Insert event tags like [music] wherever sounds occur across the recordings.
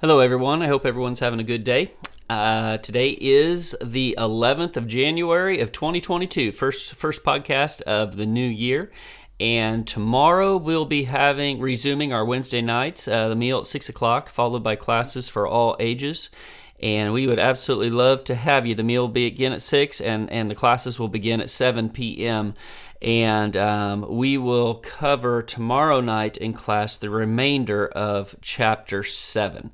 Hello, everyone. I hope everyone's having a good day. Uh, today is the 11th of January of 2022, first first podcast of the new year. And tomorrow we'll be having resuming our Wednesday nights, uh, the meal at six o'clock, followed by classes for all ages. And we would absolutely love to have you. The meal will begin at six, and and the classes will begin at 7 p.m. And um, we will cover tomorrow night in class the remainder of chapter seven.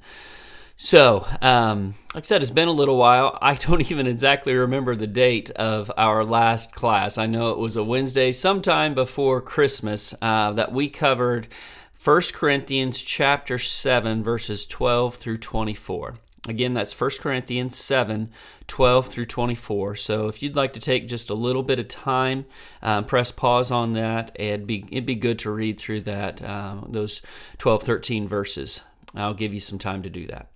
So, um, like I said, it's been a little while. [laughs] I don't even exactly remember the date of our last class. I know it was a Wednesday, sometime before Christmas, uh, that we covered 1 Corinthians chapter 7, verses 12 through 24. Again, that's 1 Corinthians 7 12 through 24. So if you'd like to take just a little bit of time, um, press pause on that. It'd be, it'd be good to read through that, uh, those 12, 13 verses. I'll give you some time to do that.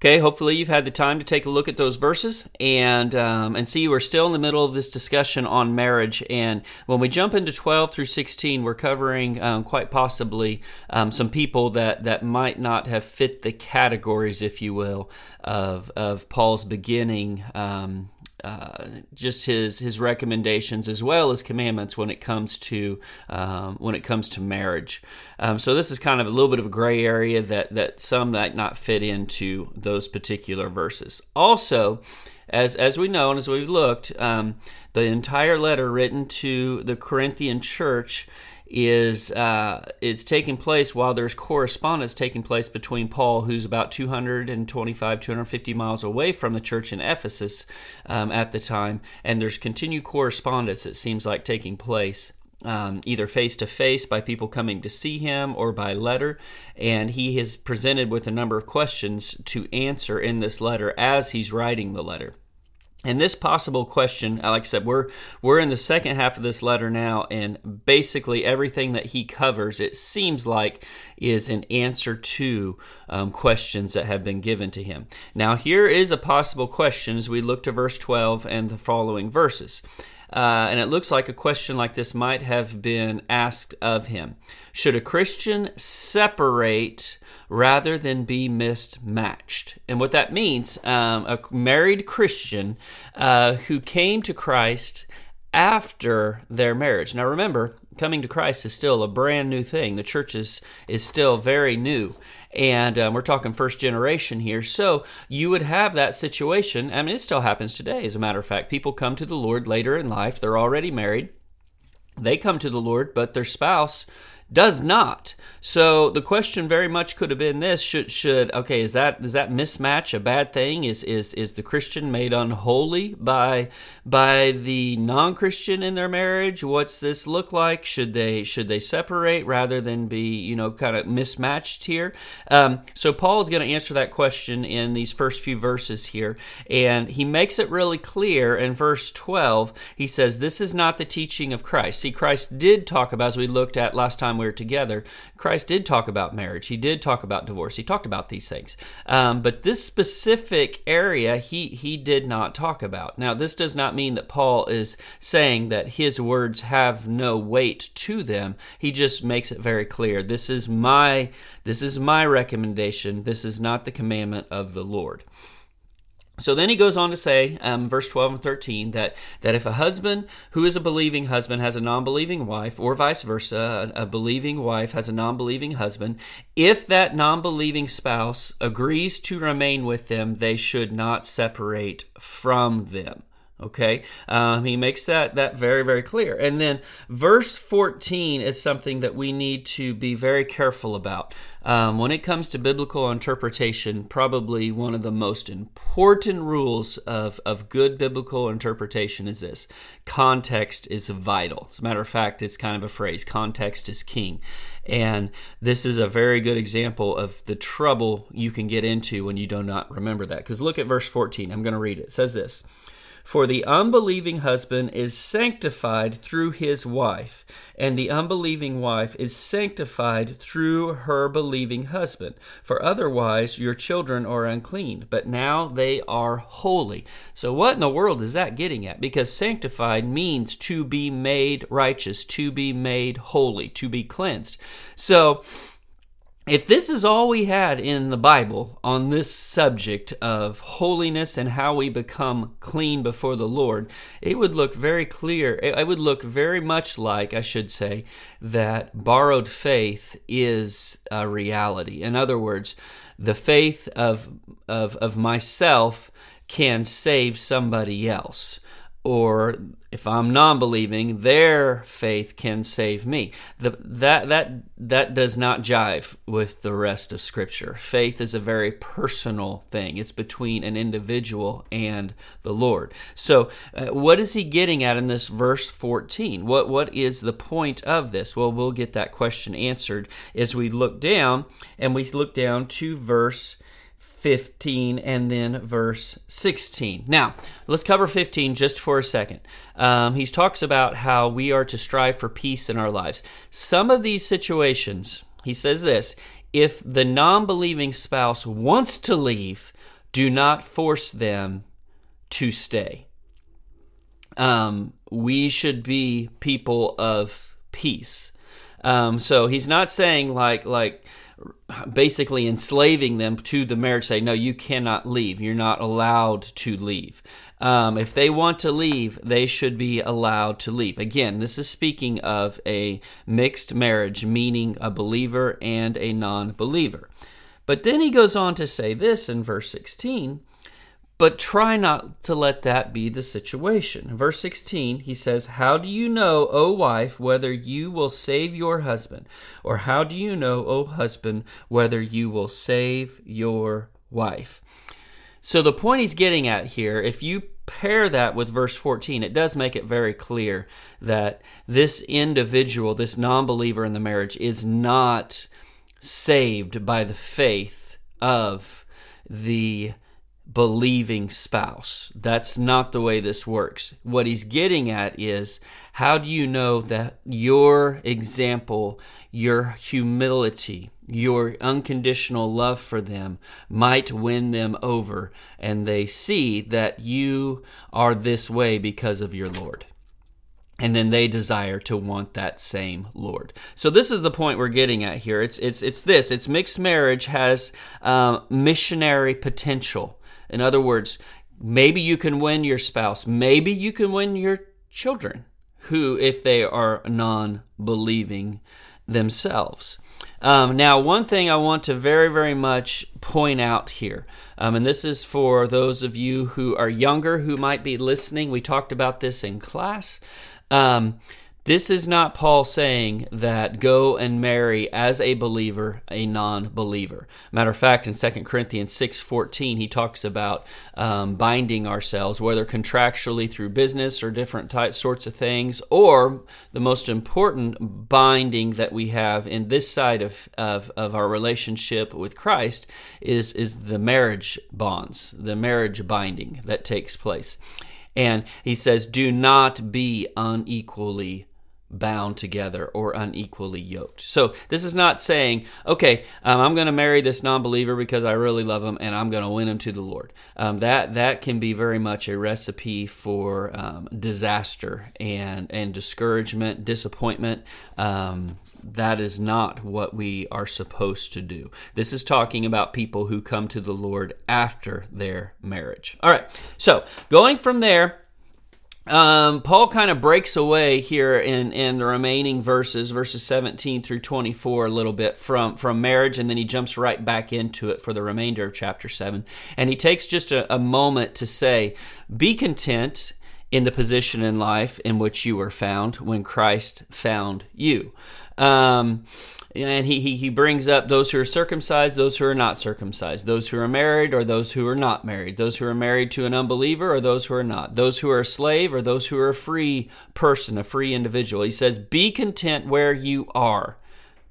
Okay, hopefully you've had the time to take a look at those verses and um, and see we're still in the middle of this discussion on marriage. And when we jump into 12 through 16, we're covering um, quite possibly um, some people that that might not have fit the categories, if you will, of of Paul's beginning um, uh, just his his recommendations as well as commandments when it comes to um, when it comes to marriage. Um, so this is kind of a little bit of a gray area that that some might not fit into those particular verses. Also, as as we know and as we've looked, um, the entire letter written to the Corinthian church is uh, it's taking place while there's correspondence taking place between Paul, who's about 225, 250 miles away from the church in Ephesus um, at the time, and there's continued correspondence, it seems like, taking place. Um, either face to face by people coming to see him or by letter. And he is presented with a number of questions to answer in this letter as he's writing the letter. And this possible question, like I said, we're we're in the second half of this letter now, and basically everything that he covers, it seems like, is an answer to um, questions that have been given to him. Now, here is a possible question as we look to verse 12 and the following verses. Uh, and it looks like a question like this might have been asked of him Should a Christian separate rather than be mismatched? And what that means, um, a married Christian uh, who came to Christ after their marriage. Now remember, coming to Christ is still a brand new thing. The church is, is still very new and um, we're talking first generation here. So you would have that situation. I mean, it still happens today, as a matter of fact. People come to the Lord later in life, they're already married. They come to the Lord, but their spouse does not. So the question very much could have been this: Should should okay? Is that is that mismatch a bad thing? Is is is the Christian made unholy by by the non-Christian in their marriage? What's this look like? Should they should they separate rather than be you know kind of mismatched here? Um, so Paul is going to answer that question in these first few verses here, and he makes it really clear in verse twelve. He says, "This is not the teaching of Christ." See, Christ did talk about as we looked at last time we were together. Christ did talk about marriage. He did talk about divorce. He talked about these things. Um, but this specific area, he he did not talk about. Now, this does not mean that Paul is saying that his words have no weight to them. He just makes it very clear. This is my this is my recommendation. This is not the commandment of the Lord. So then he goes on to say, um, verse 12 and 13, that, that if a husband who is a believing husband has a non believing wife, or vice versa, a, a believing wife has a non believing husband, if that non believing spouse agrees to remain with them, they should not separate from them. Okay, um, he makes that that very very clear. And then verse fourteen is something that we need to be very careful about um, when it comes to biblical interpretation. Probably one of the most important rules of of good biblical interpretation is this: context is vital. As a matter of fact, it's kind of a phrase: context is king. And this is a very good example of the trouble you can get into when you do not remember that. Because look at verse fourteen. I'm going to read it. It says this. For the unbelieving husband is sanctified through his wife, and the unbelieving wife is sanctified through her believing husband. For otherwise your children are unclean, but now they are holy. So, what in the world is that getting at? Because sanctified means to be made righteous, to be made holy, to be cleansed. So, if this is all we had in the Bible on this subject of holiness and how we become clean before the Lord, it would look very clear. It would look very much like, I should say, that borrowed faith is a reality. In other words, the faith of, of, of myself can save somebody else or if I'm non-believing, their faith can save me. The, that that that does not jive with the rest of Scripture. Faith is a very personal thing. It's between an individual and the Lord. So, uh, what is he getting at in this verse 14? What what is the point of this? Well, we'll get that question answered as we look down, and we look down to verse 15 and then verse 16. Now, let's cover 15 just for a second. Um, he talks about how we are to strive for peace in our lives. Some of these situations, he says this if the non believing spouse wants to leave, do not force them to stay. Um, we should be people of peace. Um, so he's not saying like like basically enslaving them to the marriage say no you cannot leave. You're not allowed to leave. Um, if they want to leave they should be allowed to leave. Again this is speaking of a mixed marriage meaning a believer and a non-believer. But then he goes on to say this in verse 16 but try not to let that be the situation. verse 16, he says, How do you know, O wife, whether you will save your husband? Or how do you know, O husband, whether you will save your wife? So the point he's getting at here, if you pair that with verse 14, it does make it very clear that this individual, this non believer in the marriage, is not saved by the faith of the believing spouse. That's not the way this works. What he's getting at is how do you know that your example, your humility, your unconditional love for them might win them over and they see that you are this way because of your Lord and then they desire to want that same Lord. So this is the point we're getting at here. It's it's it's this. It's mixed marriage has uh, missionary potential. In other words, maybe you can win your spouse, maybe you can win your children, who, if they are non believing themselves. Um, now, one thing I want to very, very much point out here, um, and this is for those of you who are younger who might be listening. We talked about this in class. Um, this is not Paul saying that go and marry as a believer a non-believer. Matter of fact, in 2 Corinthians 6.14, he talks about um, binding ourselves, whether contractually through business or different types, sorts of things, or the most important binding that we have in this side of, of, of our relationship with Christ is, is the marriage bonds, the marriage binding that takes place. And he says, do not be unequally bound together or unequally yoked. So this is not saying, okay, um, I'm going to marry this non-believer because I really love him and I'm going to win him to the Lord. Um, that that can be very much a recipe for um, disaster and and discouragement, disappointment. Um, that is not what we are supposed to do. This is talking about people who come to the Lord after their marriage. All right. So going from there um, Paul kind of breaks away here in, in the remaining verses, verses 17 through 24, a little bit from, from marriage, and then he jumps right back into it for the remainder of chapter 7. And he takes just a, a moment to say, Be content in the position in life in which you were found when Christ found you. Um, and he, he, he brings up those who are circumcised, those who are not circumcised, those who are married or those who are not married, those who are married to an unbeliever or those who are not, those who are a slave or those who are a free person, a free individual. He says, Be content where you are.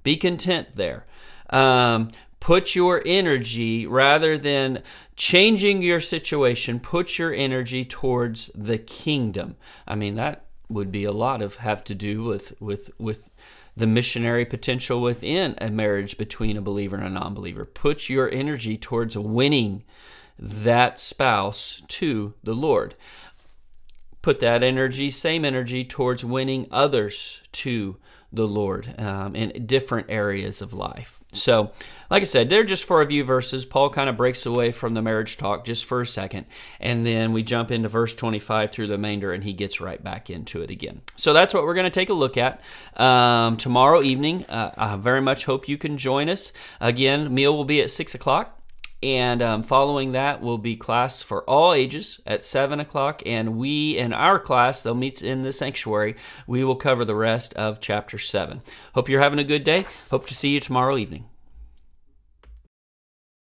Be content there. Um, put your energy rather than changing your situation, put your energy towards the kingdom. I mean, that would be a lot of have to do with with with the missionary potential within a marriage between a believer and a non believer. Put your energy towards winning that spouse to the Lord. Put that energy, same energy, towards winning others to the Lord um, in different areas of life. So, like I said, they're just for a few verses. Paul kind of breaks away from the marriage talk just for a second, and then we jump into verse 25 through the remainder, and he gets right back into it again. So that's what we're going to take a look at um, tomorrow evening. Uh, I very much hope you can join us. Again, meal will be at 6 o'clock. And um, following that will be class for all ages at 7 o'clock. And we, in our class, they'll meet in the sanctuary, we will cover the rest of chapter 7. Hope you're having a good day. Hope to see you tomorrow evening.